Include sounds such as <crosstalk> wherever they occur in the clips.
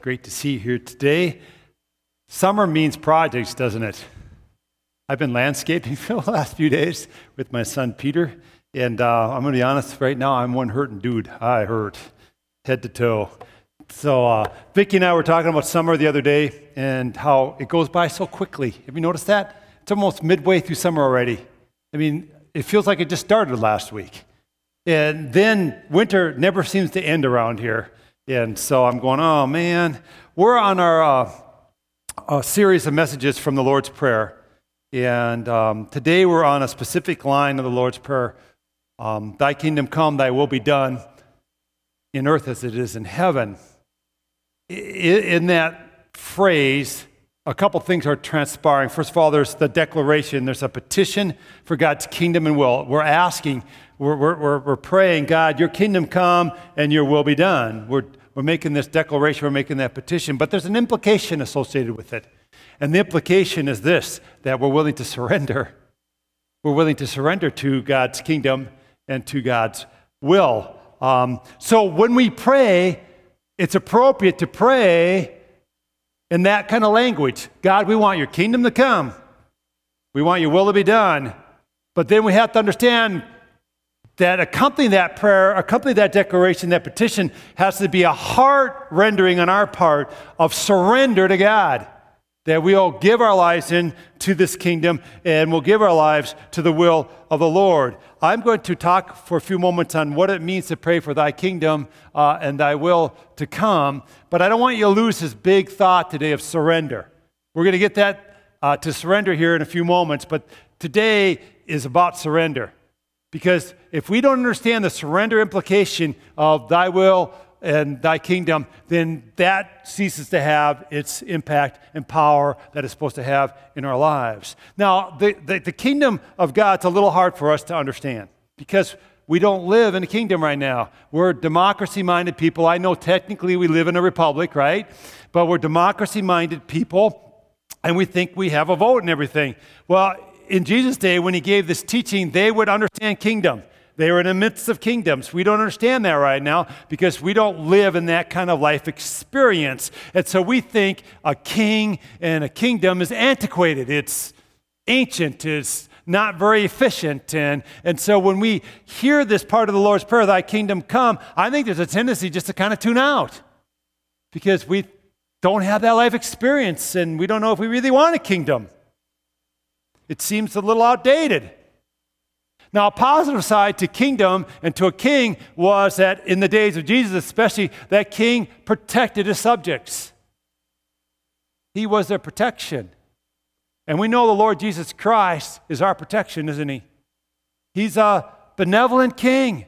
Great to see you here today. Summer means projects, doesn't it? I've been landscaping <laughs> for the last few days with my son Peter, and uh, I'm going to be honest, right now I'm one hurting dude. I hurt head to toe. So, uh, Vicki and I were talking about summer the other day and how it goes by so quickly. Have you noticed that? It's almost midway through summer already. I mean, it feels like it just started last week. And then winter never seems to end around here. And so I'm going, oh man. We're on our uh, a series of messages from the Lord's Prayer. And um, today we're on a specific line of the Lord's Prayer um, Thy kingdom come, thy will be done in earth as it is in heaven. In that phrase, a couple things are transpiring. First of all, there's the declaration, there's a petition for God's kingdom and will. We're asking, we're, we're, we're praying, God, your kingdom come and your will be done. We're, we're making this declaration, we're making that petition, but there's an implication associated with it. And the implication is this that we're willing to surrender. We're willing to surrender to God's kingdom and to God's will. Um, so when we pray, it's appropriate to pray in that kind of language God, we want your kingdom to come, we want your will to be done. But then we have to understand that accompany that prayer, accompany that declaration, that petition has to be a heart rendering on our part of surrender to God. That we'll give our lives into this kingdom and we'll give our lives to the will of the Lord. I'm going to talk for a few moments on what it means to pray for thy kingdom uh, and thy will to come, but I don't want you to lose this big thought today of surrender. We're going to get that uh, to surrender here in a few moments, but today is about surrender. Because if we don't understand the surrender implication of thy will and thy kingdom, then that ceases to have its impact and power that it's supposed to have in our lives. Now, the, the, the kingdom of God's a little hard for us to understand because we don't live in a kingdom right now. We're democracy minded people. I know technically we live in a republic, right? But we're democracy minded people and we think we have a vote and everything. Well, in Jesus' day, when he gave this teaching, they would understand kingdom. They were in the midst of kingdoms. We don't understand that right now because we don't live in that kind of life experience. And so we think a king and a kingdom is antiquated, it's ancient, it's not very efficient. And, and so when we hear this part of the Lord's Prayer, Thy kingdom come, I think there's a tendency just to kind of tune out because we don't have that life experience and we don't know if we really want a kingdom it seems a little outdated. Now, a positive side to kingdom and to a king was that in the days of Jesus, especially, that king protected his subjects. He was their protection. And we know the Lord Jesus Christ is our protection, isn't he? He's a benevolent king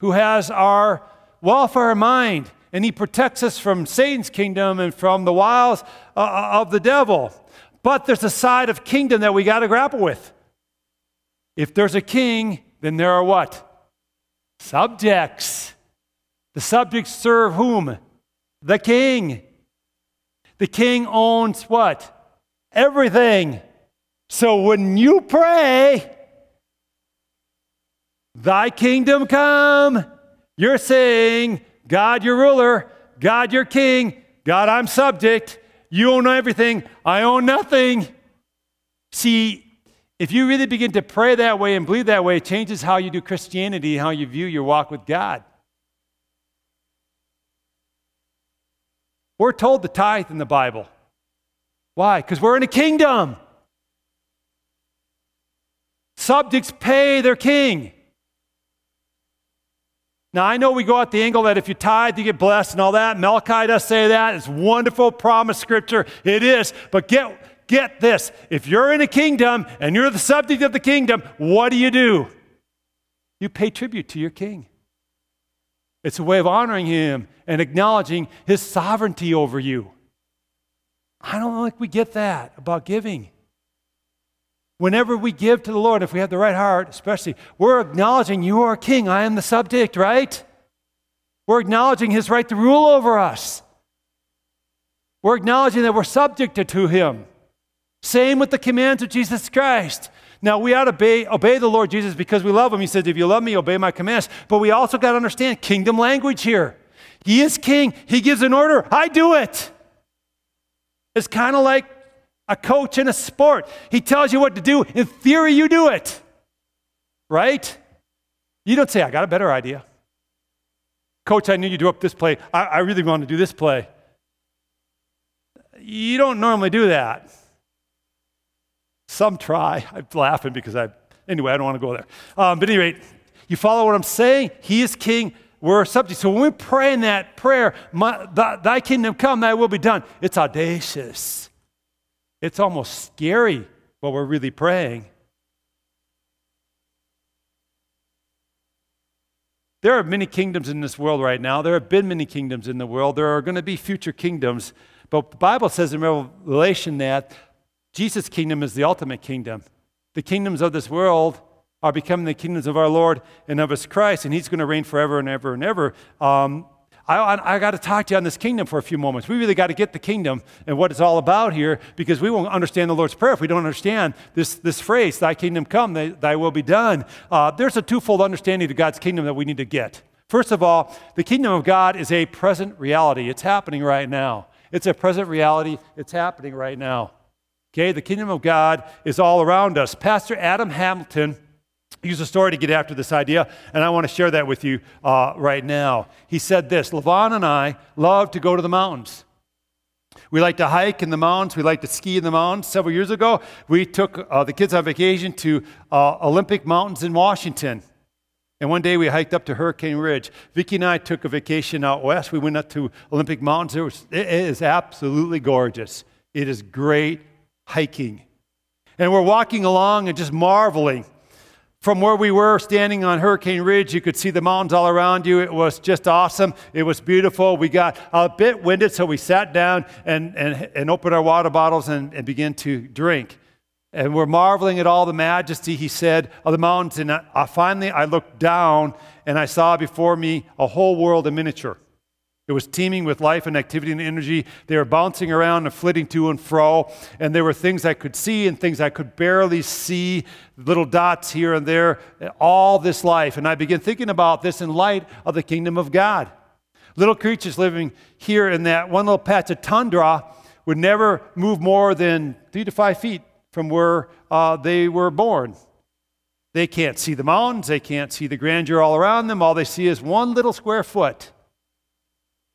who has our welfare in mind, and he protects us from Satan's kingdom and from the wiles uh, uh, of the devil. But there's a side of kingdom that we got to grapple with. If there's a king, then there are what? Subjects. The subjects serve whom? The king. The king owns what? Everything. So when you pray, Thy kingdom come, you're saying, God, your ruler, God, your king, God, I'm subject. You own everything, I own nothing. See, if you really begin to pray that way and believe that way, it changes how you do Christianity, how you view your walk with God. We're told to tithe in the Bible. Why? Because we're in a kingdom. Subjects pay their king. Now, I know we go at the angle that if you tithe, you get blessed and all that. Malachi does say that. It's wonderful promise scripture. It is. But get, get this if you're in a kingdom and you're the subject of the kingdom, what do you do? You pay tribute to your king. It's a way of honoring him and acknowledging his sovereignty over you. I don't think we get that about giving. Whenever we give to the Lord, if we have the right heart, especially, we're acknowledging you are king. I am the subject, right? We're acknowledging his right to rule over us. We're acknowledging that we're subjected to him. Same with the commands of Jesus Christ. Now, we ought to obey, obey the Lord Jesus because we love him. He says, If you love me, obey my commands. But we also got to understand kingdom language here. He is king. He gives an order. I do it. It's kind of like a coach in a sport. He tells you what to do. In theory, you do it. Right? You don't say, I got a better idea. Coach, I knew you'd do up this play. I, I really want to do this play. You don't normally do that. Some try. I'm laughing because I, anyway, I don't want to go there. Um, but anyway, you follow what I'm saying? He is king. We're subject. So when we pray in that prayer, my, thy, thy kingdom come, thy will be done, it's audacious. It's almost scary what we're really praying. There are many kingdoms in this world right now. There have been many kingdoms in the world. There are going to be future kingdoms. But the Bible says in Revelation that Jesus' kingdom is the ultimate kingdom. The kingdoms of this world are becoming the kingdoms of our Lord and of His Christ, and He's going to reign forever and ever and ever. Um, I, I, got to talk to you on this kingdom for a few moments. We really got to get the kingdom and what it's all about here because we won't understand the Lord's Prayer if we don't understand this, this phrase, Thy kingdom come, thy, thy will be done. Uh, there's a twofold understanding of God's kingdom that we need to get. First of all, the kingdom of God is a present reality. It's happening right now. It's a present reality. It's happening right now. Okay, the kingdom of God is all around us. Pastor Adam Hamilton used a story to get after this idea, and I want to share that with you uh, right now. He said this LaVon and I love to go to the mountains. We like to hike in the mountains. We like to ski in the mountains. Several years ago, we took uh, the kids on vacation to uh, Olympic Mountains in Washington. And one day we hiked up to Hurricane Ridge. Vicki and I took a vacation out west. We went up to Olympic Mountains. It, was, it is absolutely gorgeous. It is great hiking. And we're walking along and just marveling from where we were standing on Hurricane Ridge, you could see the mountains all around you. It was just awesome. It was beautiful. We got a bit winded, so we sat down and, and, and opened our water bottles and, and began to drink. And we're marveling at all the majesty, he said, of the mountains. And I, finally, I looked down and I saw before me a whole world in miniature. It was teeming with life and activity and energy. They were bouncing around and flitting to and fro. And there were things I could see and things I could barely see, little dots here and there, all this life. And I began thinking about this in light of the kingdom of God. Little creatures living here in that one little patch of tundra would never move more than three to five feet from where uh, they were born. They can't see the mountains, they can't see the grandeur all around them. All they see is one little square foot.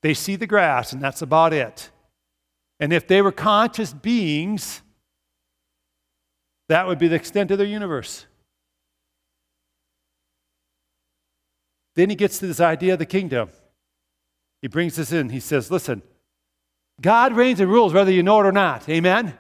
They see the grass, and that's about it. And if they were conscious beings, that would be the extent of their universe. Then he gets to this idea of the kingdom. He brings this in. He says, Listen, God reigns and rules whether you know it or not. Amen?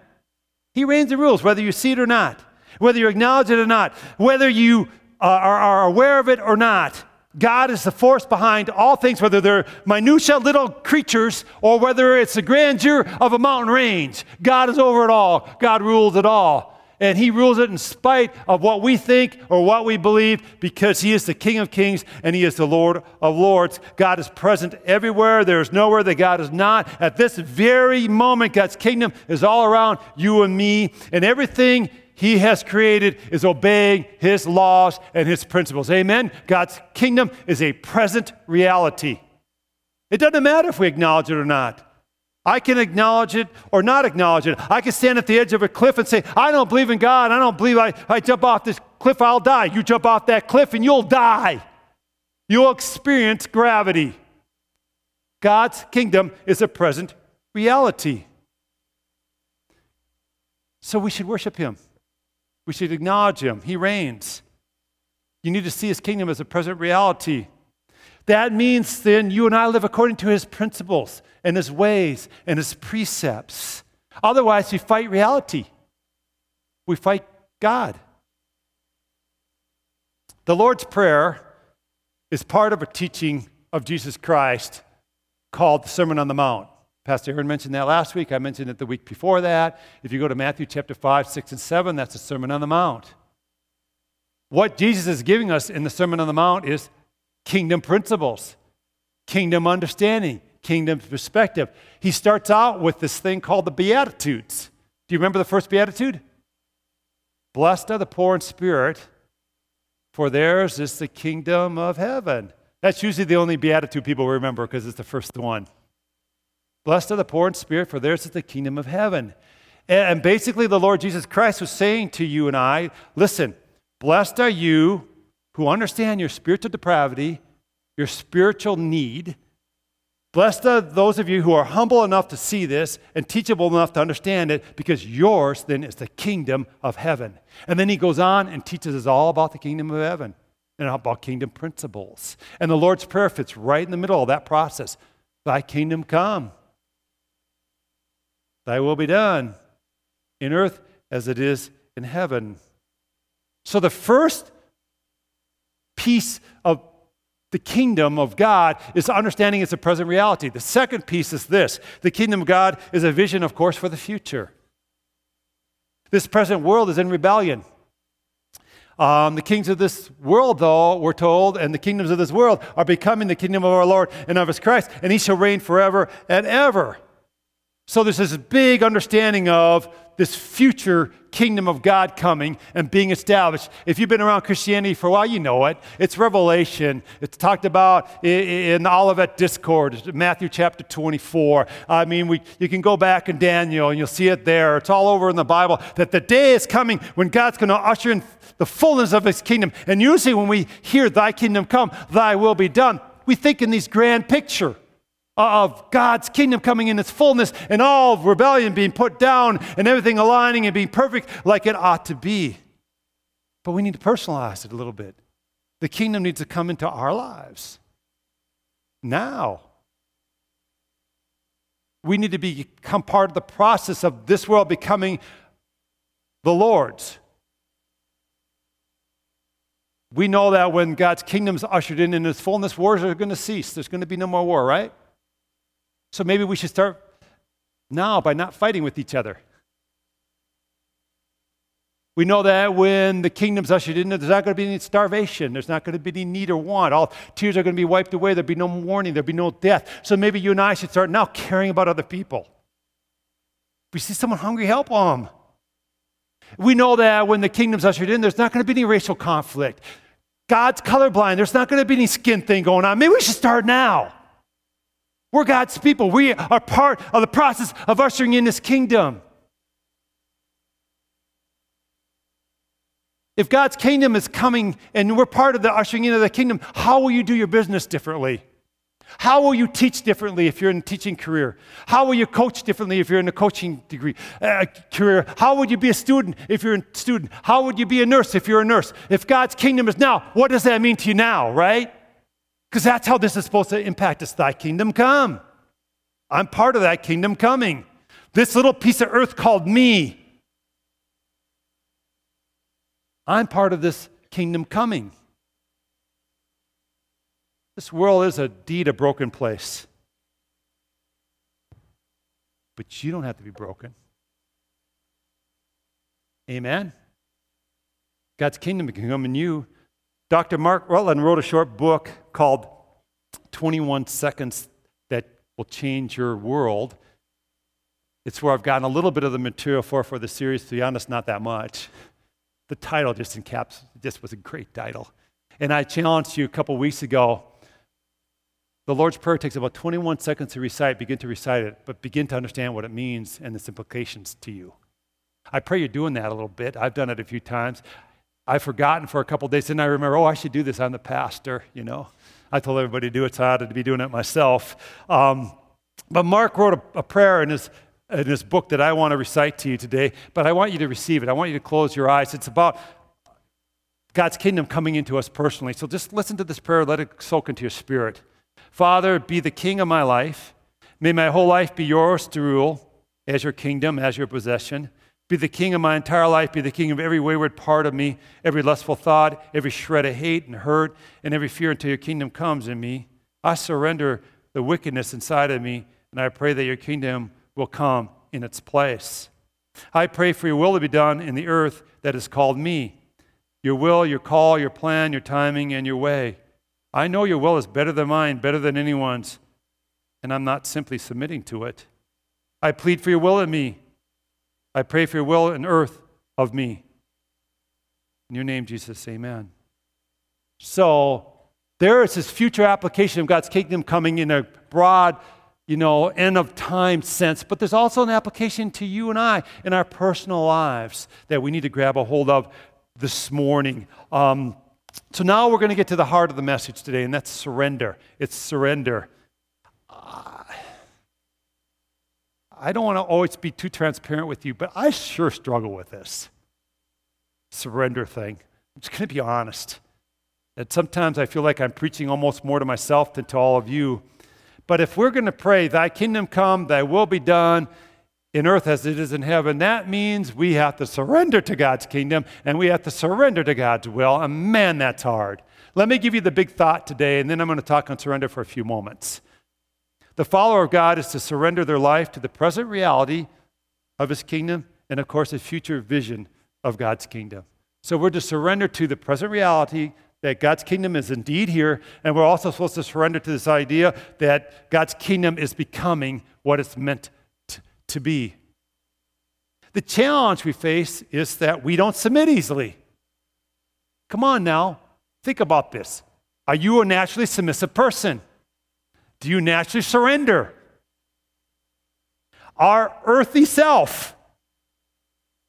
He reigns and rules whether you see it or not, whether you acknowledge it or not, whether you uh, are, are aware of it or not. God is the force behind all things, whether they're minutiae little creatures or whether it's the grandeur of a mountain range. God is over it all. God rules it all. And He rules it in spite of what we think or what we believe because He is the King of kings and He is the Lord of lords. God is present everywhere. There is nowhere that God is not. At this very moment, God's kingdom is all around you and me. And everything he has created is obeying his laws and his principles. Amen? God's kingdom is a present reality. It doesn't matter if we acknowledge it or not. I can acknowledge it or not acknowledge it. I can stand at the edge of a cliff and say, I don't believe in God. I don't believe I, I jump off this cliff, I'll die. You jump off that cliff and you'll die. You'll experience gravity. God's kingdom is a present reality. So we should worship him. We should acknowledge him. He reigns. You need to see his kingdom as a present reality. That means then you and I live according to his principles and his ways and his precepts. Otherwise, we fight reality. We fight God. The Lord's Prayer is part of a teaching of Jesus Christ called the Sermon on the Mount. Pastor Aaron mentioned that last week. I mentioned it the week before that. If you go to Matthew chapter 5, 6, and 7, that's the Sermon on the Mount. What Jesus is giving us in the Sermon on the Mount is kingdom principles, kingdom understanding, kingdom perspective. He starts out with this thing called the Beatitudes. Do you remember the first Beatitude? Blessed are the poor in spirit, for theirs is the kingdom of heaven. That's usually the only beatitude people remember because it's the first one. Blessed are the poor in spirit, for theirs is the kingdom of heaven. And basically, the Lord Jesus Christ was saying to you and I listen, blessed are you who understand your spiritual depravity, your spiritual need. Blessed are those of you who are humble enough to see this and teachable enough to understand it, because yours then is the kingdom of heaven. And then he goes on and teaches us all about the kingdom of heaven and about kingdom principles. And the Lord's Prayer fits right in the middle of that process Thy kingdom come, Thy will be done in earth as it is in heaven. So the first piece of the kingdom of God is understanding it's a present reality. The second piece is this the kingdom of God is a vision, of course, for the future. This present world is in rebellion. Um, the kings of this world, though, we're told, and the kingdoms of this world are becoming the kingdom of our Lord and of his Christ, and he shall reign forever and ever. So there's this big understanding of this future kingdom of God coming and being established. If you've been around Christianity for a while, you know it. It's Revelation. It's talked about in the Olivet Discourse, Matthew chapter 24. I mean, we, you can go back in Daniel and you'll see it there. It's all over in the Bible that the day is coming when God's going to usher in the fullness of his kingdom. And usually when we hear thy kingdom come, thy will be done, we think in these grand picture of God's kingdom coming in its fullness and all rebellion being put down and everything aligning and being perfect like it ought to be. But we need to personalize it a little bit. The kingdom needs to come into our lives now. We need to become part of the process of this world becoming the Lord's. We know that when God's kingdom is ushered in in its fullness, wars are going to cease. There's going to be no more war, right? So maybe we should start now by not fighting with each other. We know that when the kingdom's ushered in, there's not going to be any starvation. There's not going to be any need or want. All tears are going to be wiped away. There'll be no mourning. There'll be no death. So maybe you and I should start now caring about other people. If we see someone hungry, help them. We know that when the kingdom's ushered in, there's not going to be any racial conflict. God's colorblind. There's not going to be any skin thing going on. Maybe we should start now. We're God's people. We are part of the process of ushering in His kingdom. If God's kingdom is coming and we're part of the ushering in of the kingdom, how will you do your business differently? How will you teach differently if you're in a teaching career? How will you coach differently if you're in a coaching degree uh, career? How would you be a student if you're a student? How would you be a nurse if you're a nurse? If God's kingdom is now, what does that mean to you now, right? Because that's how this is supposed to impact us. Thy kingdom come. I'm part of that kingdom coming. This little piece of earth called me. I'm part of this kingdom coming. This world is indeed a broken place. But you don't have to be broken. Amen. God's kingdom can come in you Dr. Mark Rutland wrote a short book called 21 Seconds That Will Change Your World. It's where I've gotten a little bit of the material for for the series, to be honest, not that much. The title just encaps just was a great title. And I challenged you a couple weeks ago. The Lord's Prayer takes about 21 seconds to recite. Begin to recite it, but begin to understand what it means and its implications to you. I pray you're doing that a little bit. I've done it a few times. I've forgotten for a couple days, and I remember, oh, I should do this. I'm the pastor, you know. I told everybody to do it, so I had to be doing it myself. Um, but Mark wrote a, a prayer in his, in his book that I want to recite to you today, but I want you to receive it. I want you to close your eyes. It's about God's kingdom coming into us personally. So just listen to this prayer, let it soak into your spirit. Father, be the king of my life. May my whole life be yours to rule as your kingdom, as your possession. Be the king of my entire life, be the king of every wayward part of me, every lustful thought, every shred of hate and hurt, and every fear until your kingdom comes in me. I surrender the wickedness inside of me, and I pray that your kingdom will come in its place. I pray for your will to be done in the earth that is called me. Your will, your call, your plan, your timing, and your way. I know your will is better than mine, better than anyone's, and I'm not simply submitting to it. I plead for your will in me I pray for your will and earth of me. In your name, Jesus, amen. So, There is this future application of God's kingdom coming in a broad, you know, end of time sense, but there's also an application to you and I in our personal lives that we need to grab a hold of this morning. Um, so now we're going to get to the heart of the message today, and that's surrender. It's surrender. Uh, I don't want to always be too transparent with you, but I sure struggle with this surrender thing. I'm just going to be honest. And sometimes I feel like I'm preaching almost more to myself than to all of you. But if we're going to pray, Thy kingdom come, Thy will be done in earth as it is in heaven, that means we have to surrender to God's kingdom and we have to surrender to God's will. And man, that's hard. Let me give you the big thought today, and then I'm going to talk on surrender for a few moments. The follower of God is to surrender their life to the present reality of his kingdom and, of course, a future vision of God's kingdom. So we're to surrender to the present reality that God's kingdom is indeed here, and we're also supposed to surrender to this idea that God's kingdom is becoming what it's meant t- to be. The challenge we face is that we don't submit easily. Come on now, think about this. Are you a naturally submissive person? Do you naturally surrender? Our earthly self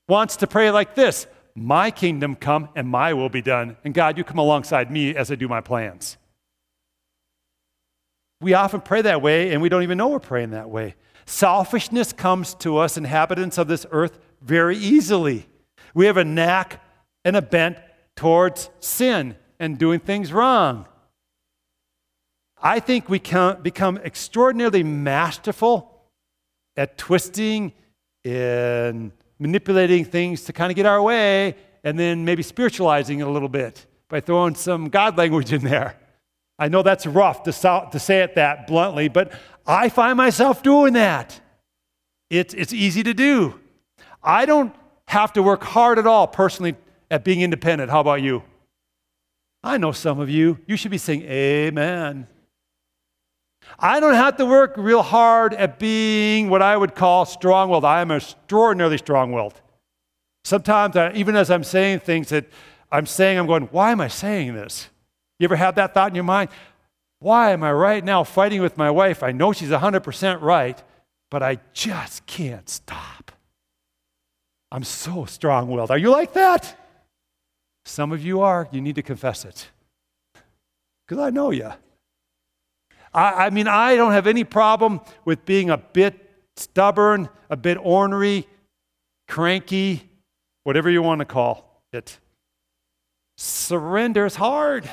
wants to pray like this My kingdom come and my will be done. And God, you come alongside me as I do my plans. We often pray that way and we don't even know we're praying that way. Selfishness comes to us, inhabitants of this earth, very easily. We have a knack and a bent towards sin and doing things wrong. I think we can become extraordinarily masterful at twisting and manipulating things to kind of get our way and then maybe spiritualizing it a little bit by throwing some God language in there. I know that's rough to, to say it that bluntly, but I find myself doing that. It's, it's easy to do. I don't have to work hard at all personally at being independent. How about you? I know some of you. You should be saying, Amen. I don't have to work real hard at being what I would call strong willed. I am extraordinarily strong willed. Sometimes, I, even as I'm saying things that I'm saying, I'm going, why am I saying this? You ever have that thought in your mind? Why am I right now fighting with my wife? I know she's 100% right, but I just can't stop. I'm so strong willed. Are you like that? Some of you are. You need to confess it. Because I know you. I, I mean, I don't have any problem with being a bit stubborn, a bit ornery, cranky, whatever you want to call it. Surrender is hard.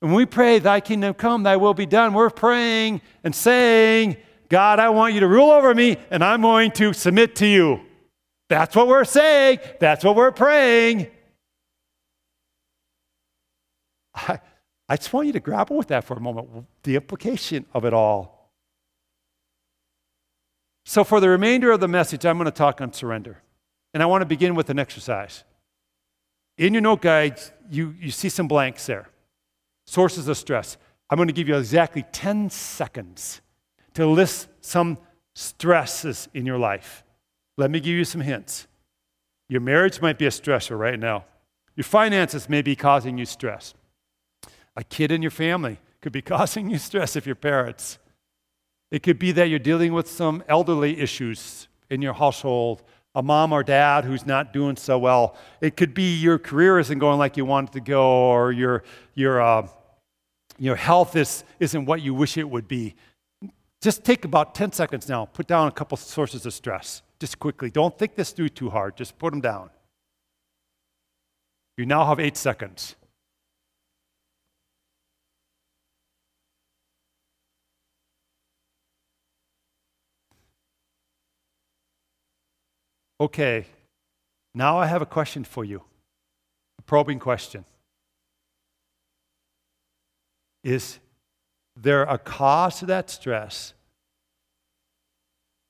When we pray, Thy kingdom come, Thy will be done, we're praying and saying, God, I want you to rule over me, and I'm going to submit to you. That's what we're saying. That's what we're praying. I, I just want you to grapple with that for a moment, the implication of it all. So, for the remainder of the message, I'm going to talk on surrender. And I want to begin with an exercise. In your note guides, you, you see some blanks there sources of stress. I'm going to give you exactly 10 seconds to list some stresses in your life. Let me give you some hints. Your marriage might be a stressor right now. Your finances may be causing you stress. A kid in your family could be <laughs> causing you stress if you're parents. It could be that you're dealing with some elderly issues in your household, a mom or dad who's not doing so well. It could be your career isn't going like you want it to go, or your, your, uh, your health is, isn't what you wish it would be. Just take about 10 seconds now. Put down a couple sources of stress, just quickly. Don't think this through too hard. Just put them down. You now have eight seconds. Okay, now I have a question for you, a probing question. Is there a cause to that stress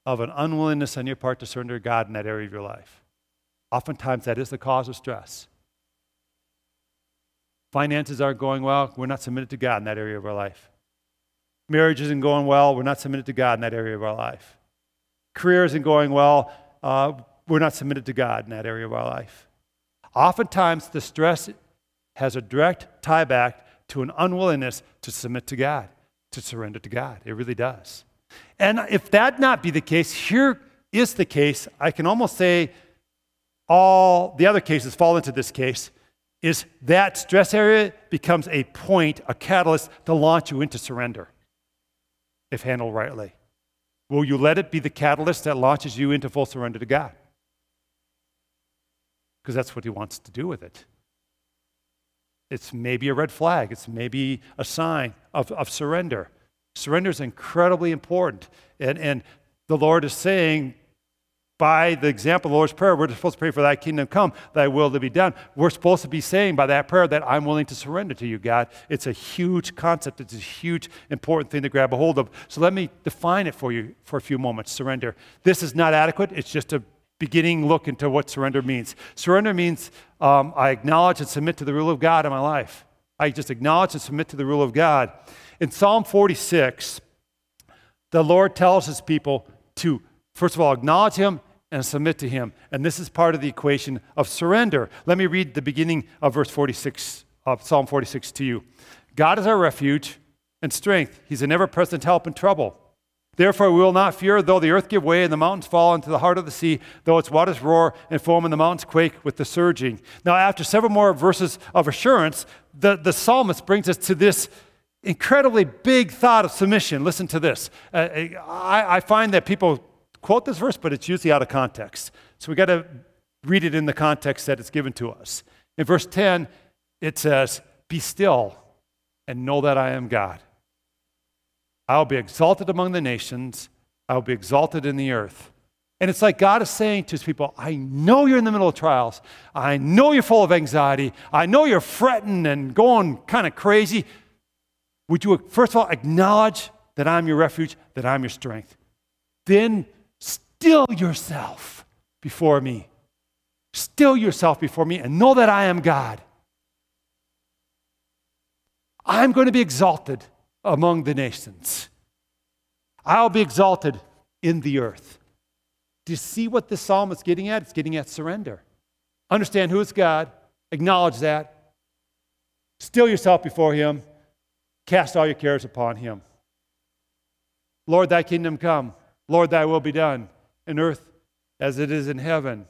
of an unwillingness on your part to surrender to God in that area of your life? Oftentimes, that is the cause of stress. Finances aren't going well, we're not submitted to God in that area of our life. Marriage isn't going well, we're not submitted to God in that area of our life. Career isn't going well, uh, we're not submitted to God in that area of our life. Oftentimes, the stress has a direct tie back to an unwillingness to submit to God, to surrender to God. It really does. And if that not be the case, here is the case. I can almost say all the other cases fall into this case is that stress area becomes a point, a catalyst to launch you into surrender if handled rightly. Will you let it be the catalyst that launches you into full surrender to God? Because that's what He wants to do with it. It's maybe a red flag, it's maybe a sign of, of surrender. Surrender is incredibly important. And, and the Lord is saying, by the example of the Lord's Prayer, we're supposed to pray for thy kingdom come, thy will to be done. We're supposed to be saying by that prayer that I'm willing to surrender to you, God. It's a huge concept. It's a huge, important thing to grab a hold of. So let me define it for you for a few moments surrender. This is not adequate, it's just a beginning look into what surrender means. Surrender means um, I acknowledge and submit to the rule of God in my life. I just acknowledge and submit to the rule of God. In Psalm 46, the Lord tells his people to First of all, acknowledge Him and submit to Him. And this is part of the equation of surrender. Let me read the beginning of verse 46 of Psalm 46 to you. God is our refuge and strength. He's an ever present help in trouble. Therefore, we will not fear, though the earth give way and the mountains fall into the heart of the sea, though its waters roar and foam and the mountains quake with the surging. Now, after several more verses of assurance, the, the psalmist brings us to this incredibly big thought of submission. Listen to this. Uh, I, I find that people quote this verse, but it's usually out of context. So we got to read it in the context that it's given to us. In verse 10, it says, Be still and know that I am God. I'll be exalted among the nations, I'll be exalted in the earth. And it's like God is saying to his people, I know you're in the middle of trials. I know you're full of anxiety. I know you're fretting and going kind of crazy. Would you, first of all, acknowledge that I'm your refuge, that I'm your strength? Then Still yourself before me. Still yourself before me and know that I am God. I'm going to be exalted among the nations. I'll be exalted in the earth. Do you see what this psalm is getting at? It's getting at surrender. Understand who is God, acknowledge that, still yourself before Him, cast all your cares upon Him. Lord, thy kingdom come. Lord, thy will be done in earth as it is in heaven.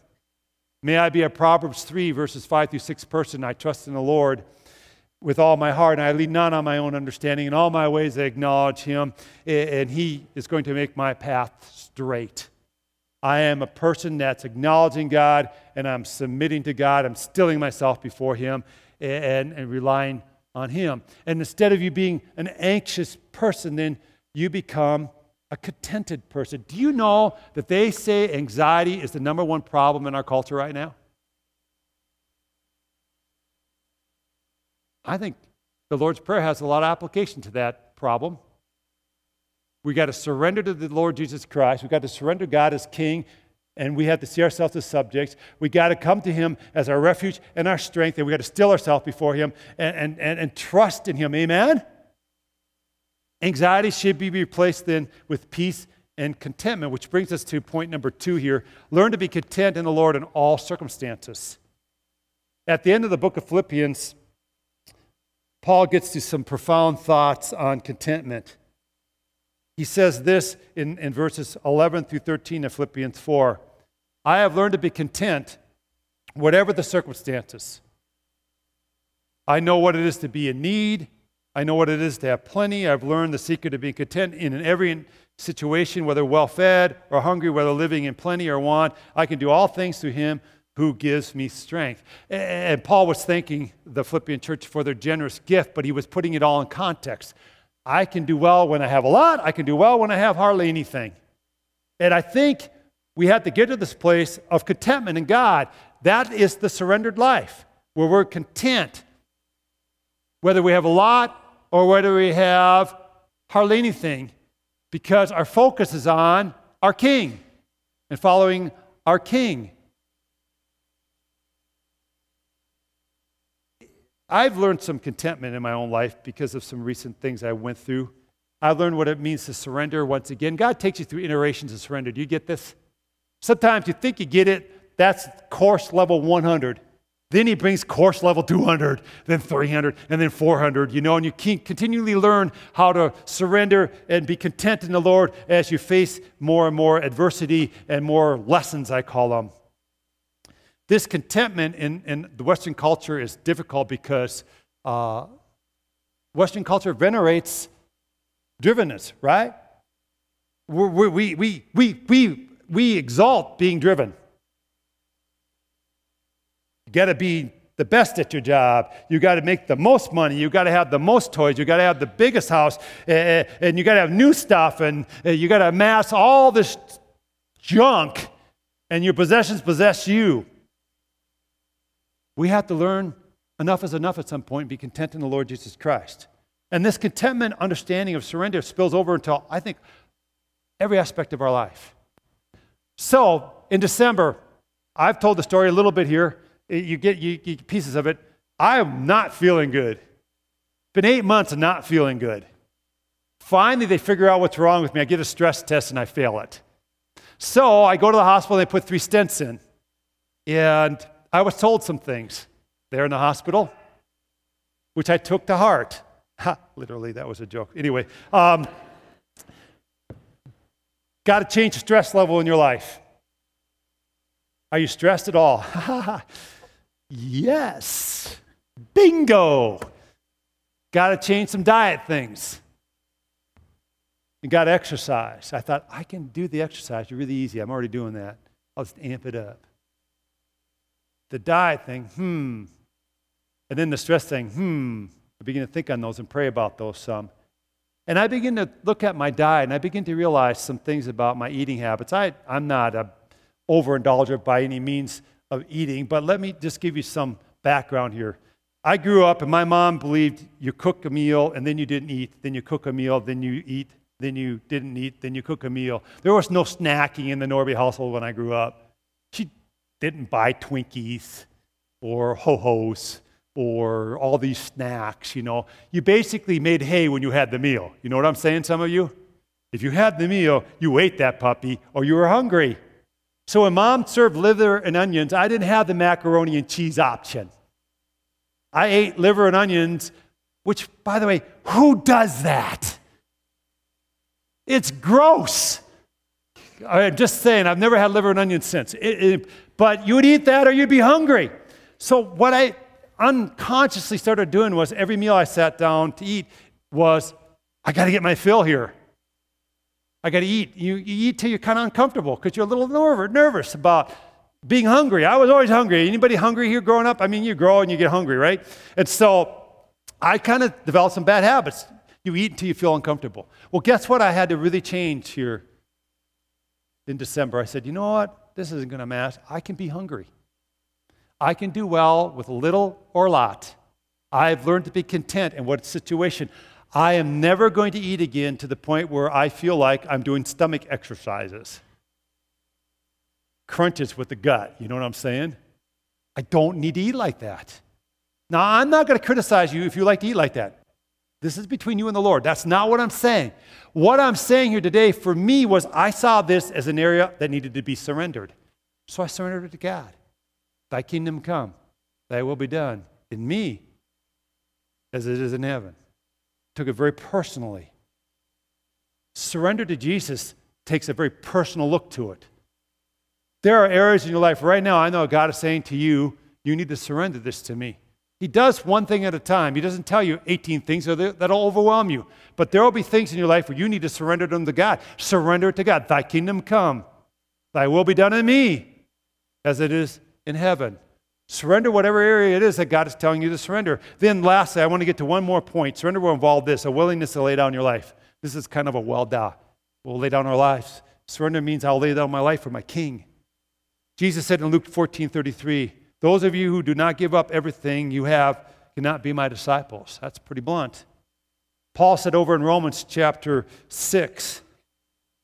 May I be a Proverbs 3, verses 5 through 6 person. I trust in the Lord with all my heart, and I lean not on my own understanding. In all my ways, I acknowledge Him, and He is going to make my path straight. I am a person that's acknowledging God, and I'm submitting to God. I'm stilling myself before Him and, and relying on Him. And instead of you being an anxious person, then you become a contented person. Do you know that they say anxiety is the number one problem in our culture right now? I think the Lord's Prayer has a lot of application to that problem. We got to surrender to the Lord Jesus Christ. We got to surrender God as King, and we have to see ourselves as subjects. We got to come to Him as our refuge and our strength, and we got to still ourselves before Him and, and, and, and trust in Him. Amen? Anxiety should be replaced then with peace and contentment, which brings us to point number two here. Learn to be content in the Lord in all circumstances. At the end of the book of Philippians, Paul gets to some profound thoughts on contentment. He says this in, in verses 11 through 13 of Philippians 4 I have learned to be content, whatever the circumstances. I know what it is to be in need I know what it is to have plenty. I've learned the secret of being content in every situation, whether well fed or hungry, whether living in plenty or want. I can do all things through him who gives me strength. And Paul was thanking the Philippian church for their generous gift, but he was putting it all in context. I can do well when I have a lot, I can do well when I have hardly anything. And I think we have to get to this place of contentment in God. That is the surrendered life, where we're content. Whether we have a lot or whether we have hardly anything, because our focus is on our King and following our King. I've learned some contentment in my own life because of some recent things I went through. I learned what it means to surrender once again. God takes you through iterations of surrender. Do you get this? Sometimes you think you get it, that's course level 100. Then he brings course level 200, then 300, and then 400, you know, and you continually learn how to surrender and be content in the Lord as you face more and more adversity and more lessons, I call them. This contentment in, in the Western culture is difficult because uh, Western culture venerates drivenness, right? we we, we, we, we, we exalt being driven. You got to be the best at your job. You got to make the most money. You got to have the most toys. You got to have the biggest house. And you got to have new stuff. And you got to amass all this junk. And your possessions possess you. We have to learn enough is enough at some point and be content in the Lord Jesus Christ. And this contentment understanding of surrender spills over into, I think, every aspect of our life. So, in December, I've told the story a little bit here. You get, you, you get pieces of it. I am not feeling good. Been eight months of not feeling good. Finally, they figure out what's wrong with me. I get a stress test and I fail it. So I go to the hospital and they put three stents in. And I was told some things there in the hospital, which I took to heart. Ha, literally, that was a joke. Anyway, um, got to change the stress level in your life. Are you stressed at all? <laughs> yes. Bingo. Got to change some diet things. You got to exercise. I thought, I can do the exercise It's really easy. I'm already doing that. I'll just amp it up. The diet thing, hmm. And then the stress thing, hmm. I begin to think on those and pray about those some. And I begin to look at my diet and I begin to realize some things about my eating habits. I, I'm not a overindulger by any means of eating, but let me just give you some background here. I grew up and my mom believed you cook a meal and then you didn't eat, then you cook a meal, then you eat, then you didn't eat, then you cook a meal. There was no snacking in the Norby household when I grew up. She didn't buy Twinkies or ho hos or all these snacks, you know. You basically made hay when you had the meal. You know what I'm saying, some of you? If you had the meal, you ate that puppy or you were hungry. So when mom served liver and onions, I didn't have the macaroni and cheese option. I ate liver and onions, which, by the way, who does that? It's gross. I'm just saying, I've never had liver and onions since. It, it, but you would eat that or you'd be hungry. So, what I unconsciously started doing was every meal I sat down to eat was, I got to get my fill here. I got to eat. You, you eat till you're kind of uncomfortable because you're a little nervous about being hungry. I was always hungry. Anybody hungry here growing up? I mean, you grow and you get hungry, right? And so I kind of developed some bad habits. You eat until you feel uncomfortable. Well, guess what? I had to really change here in December. I said, you know what? This isn't going to matter. I can be hungry. I can do well with little or lot. I've learned to be content in what situation. I am never going to eat again to the point where I feel like I'm doing stomach exercises, crunches with the gut. You know what I'm saying? I don't need to eat like that. Now, I'm not going to criticize you if you like to eat like that. This is between you and the Lord. That's not what I'm saying. What I'm saying here today for me was I saw this as an area that needed to be surrendered. So I surrendered it to God. Thy kingdom come, thy will be done in me as it is in heaven. Took it very personally. Surrender to Jesus takes a very personal look to it. There are areas in your life right now, I know God is saying to you, you need to surrender this to me. He does one thing at a time. He doesn't tell you 18 things that'll overwhelm you. But there will be things in your life where you need to surrender them to God. Surrender it to God. Thy kingdom come, thy will be done in me as it is in heaven. Surrender whatever area it is that God is telling you to surrender. Then, lastly, I want to get to one more point. Surrender will involve this a willingness to lay down your life. This is kind of a well da. We'll lay down our lives. Surrender means I'll lay down my life for my king. Jesus said in Luke 14 33, Those of you who do not give up everything you have cannot be my disciples. That's pretty blunt. Paul said over in Romans chapter 6,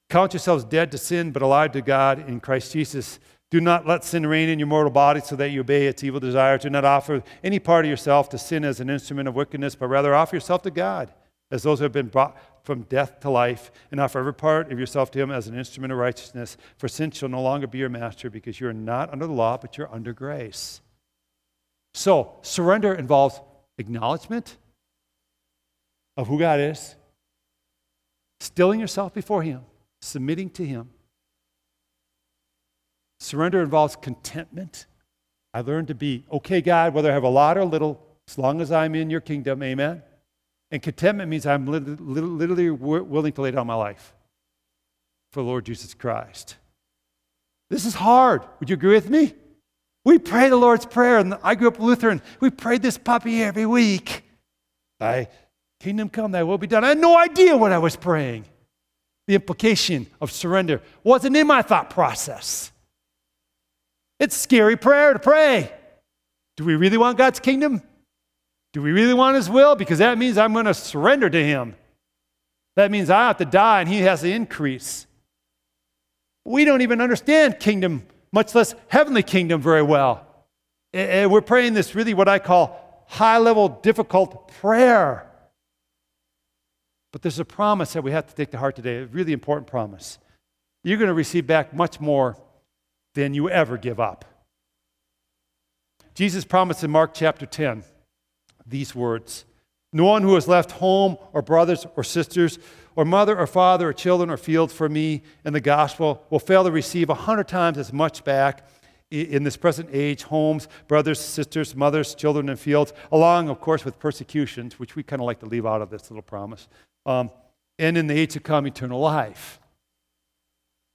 Count yourselves dead to sin, but alive to God in Christ Jesus. Do not let sin reign in your mortal body so that you obey its evil desires. Do not offer any part of yourself to sin as an instrument of wickedness, but rather offer yourself to God as those who have been brought from death to life, and offer every part of yourself to Him as an instrument of righteousness. For sin shall no longer be your master because you're not under the law, but you're under grace. So, surrender involves acknowledgement of who God is, stilling yourself before Him, submitting to Him. Surrender involves contentment. I learned to be okay, God, whether I have a lot or little, as long as I'm in your kingdom. Amen. And contentment means I'm literally willing to lay down my life for Lord Jesus Christ. This is hard. Would you agree with me? We pray the Lord's Prayer, and I grew up Lutheran. We prayed this puppy every week. Thy kingdom come, thy will be done. I had no idea what I was praying. The implication of surrender wasn't in my thought process. It's scary prayer to pray. Do we really want God's kingdom? Do we really want His will? Because that means I'm going to surrender to Him. That means I have to die and He has to increase. We don't even understand kingdom, much less heavenly kingdom, very well. And we're praying this really what I call high level, difficult prayer. But there's a promise that we have to take to heart today, a really important promise. You're going to receive back much more than you ever give up. Jesus promised in Mark chapter 10 these words No one who has left home or brothers or sisters or mother or father or children or fields for me in the gospel will fail to receive a hundred times as much back in this present age homes, brothers, sisters, mothers, children, and fields, along, of course, with persecutions, which we kind of like to leave out of this little promise, um, and in the age to come, eternal life.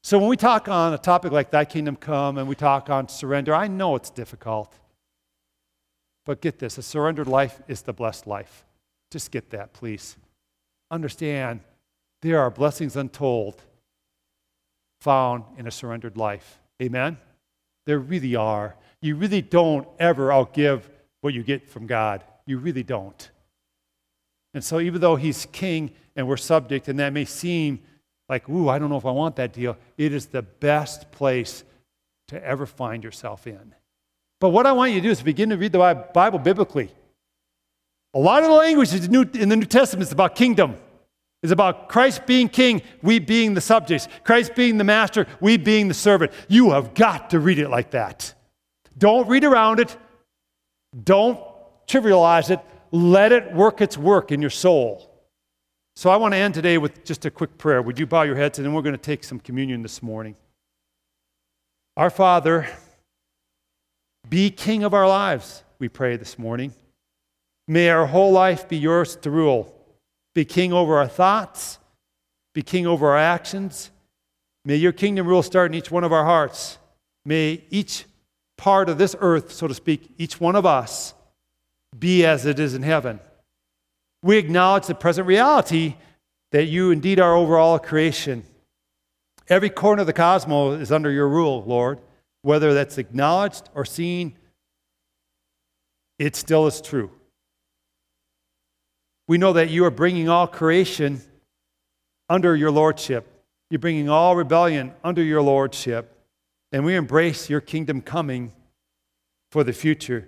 So when we talk on a topic like Thy Kingdom Come and we talk on surrender, I know it's difficult. But get this a surrendered life is the blessed life. Just get that, please. Understand there are blessings untold found in a surrendered life. Amen? There really are. You really don't ever outgive what you get from God. You really don't. And so, even though He's king and we're subject, and that may seem like, ooh, I don't know if I want that deal. It is the best place to ever find yourself in. But what I want you to do is begin to read the Bible biblically. A lot of the language in the New Testament is about kingdom. It's about Christ being king, we being the subjects. Christ being the master, we being the servant. You have got to read it like that. Don't read around it. Don't trivialize it. Let it work its work in your soul. So I want to end today with just a quick prayer. Would you bow your heads and then we're going to take some communion this morning. Our Father, be king of our lives, we pray this morning. May our whole life be yours to rule. Be king over our thoughts, be king over our actions. May your kingdom rule start in each one of our hearts. May each part of this earth, so to speak, each one of us, be as it is in heaven we acknowledge the present reality that you indeed are over all creation. Every corner of the cosmos is under your rule, Lord. Whether that's acknowledged or seen, it still is true. We know that you are bringing all creation under your lordship. You're bringing all rebellion under your lordship. And we embrace your kingdom coming for the future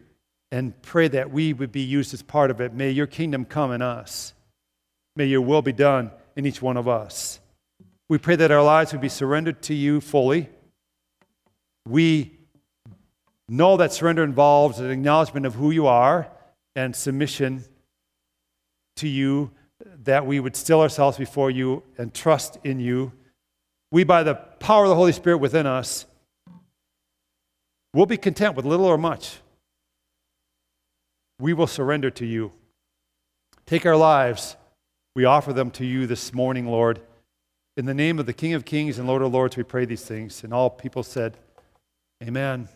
and pray that we would be used as part of it. May your kingdom come in us. May your will be done in each one of us. We pray that our lives would be surrendered to you fully. We know that surrender involves an acknowledgement of who you are and submission to you, that we would still ourselves before you and trust in you. We, by the power of the Holy Spirit within us, will be content with little or much we will surrender to you. Take our lives. We offer them to you this morning, Lord. In the name of the King of Kings and Lord of Lords, we pray these things. And all people said, Amen.